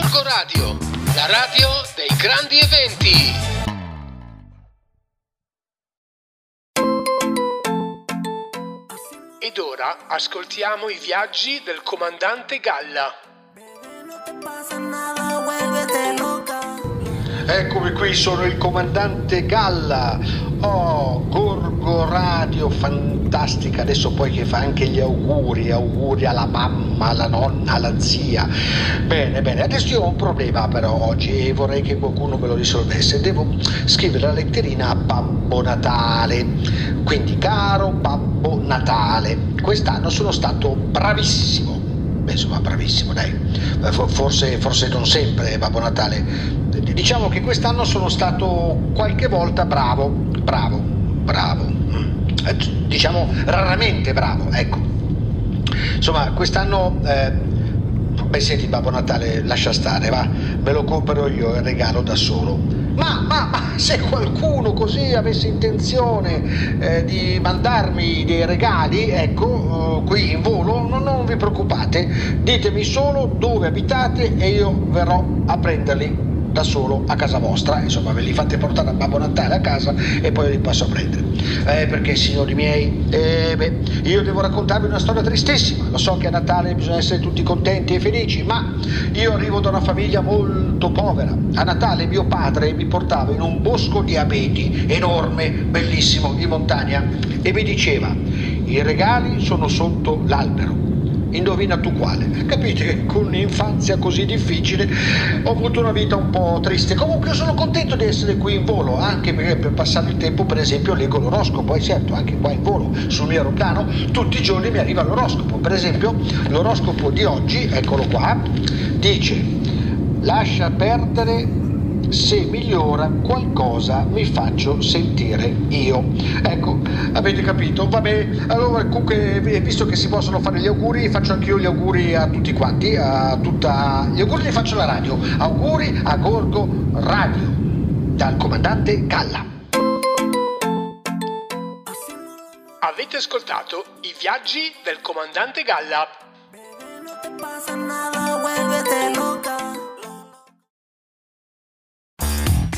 Gorgo Radio, la radio dei grandi eventi. Ed ora ascoltiamo i viaggi del comandante Galla. Eccomi qui, sono il comandante Galla. Oh, Gorgo Radio, fantastica. Adesso poi che fa anche gli auguri, auguri alla mamma, alla nonna, alla zia. Bene, bene. Adesso io ho un problema però oggi e vorrei che qualcuno me lo risolvesse. Devo scrivere la letterina a Babbo Natale. Quindi, caro Babbo Natale, quest'anno sono stato bravissimo. Beh, insomma, bravissimo, dai. Forse, forse non sempre, Babbo Natale. Diciamo che quest'anno sono stato qualche volta bravo, bravo, bravo. Eh, Diciamo raramente bravo, ecco. Insomma, quest'anno... Eh, Beh, senti, Babbo Natale, lascia stare, va, me lo compro io il regalo da solo. Ma, ma, ma se qualcuno così avesse intenzione eh, di mandarmi dei regali, ecco, eh, qui in volo, no, non vi preoccupate, ditemi solo dove abitate e io verrò a prenderli da solo a casa vostra, insomma ve li fate portare a Babbo Natale a casa e poi li passo a prendere. Eh, perché signori miei, eh, beh, io devo raccontarvi una storia tristissima, lo so che a Natale bisogna essere tutti contenti e felici, ma io arrivo da una famiglia molto povera. A Natale mio padre mi portava in un bosco di abeti enorme, bellissimo, in montagna e mi diceva i regali sono sotto l'albero. Indovina tu quale? Capite che con un'infanzia così difficile ho avuto una vita un po' triste. Comunque sono contento di essere qui in volo, anche perché per passare il tempo, per esempio, leggo l'oroscopo. E certo, anche qua in volo, sul mio aeroplano, tutti i giorni mi arriva l'oroscopo. Per esempio, l'oroscopo di oggi, eccolo qua, dice lascia perdere se migliora qualcosa mi faccio sentire io. Ecco, avete capito? Vabbè, allora comunque visto che si possono fare gli auguri, faccio anch'io gli auguri a tutti quanti, a tutta... Gli auguri li faccio alla radio. Auguri a Gorgo Radio, dal comandante Galla. Avete ascoltato i viaggi del comandante Galla.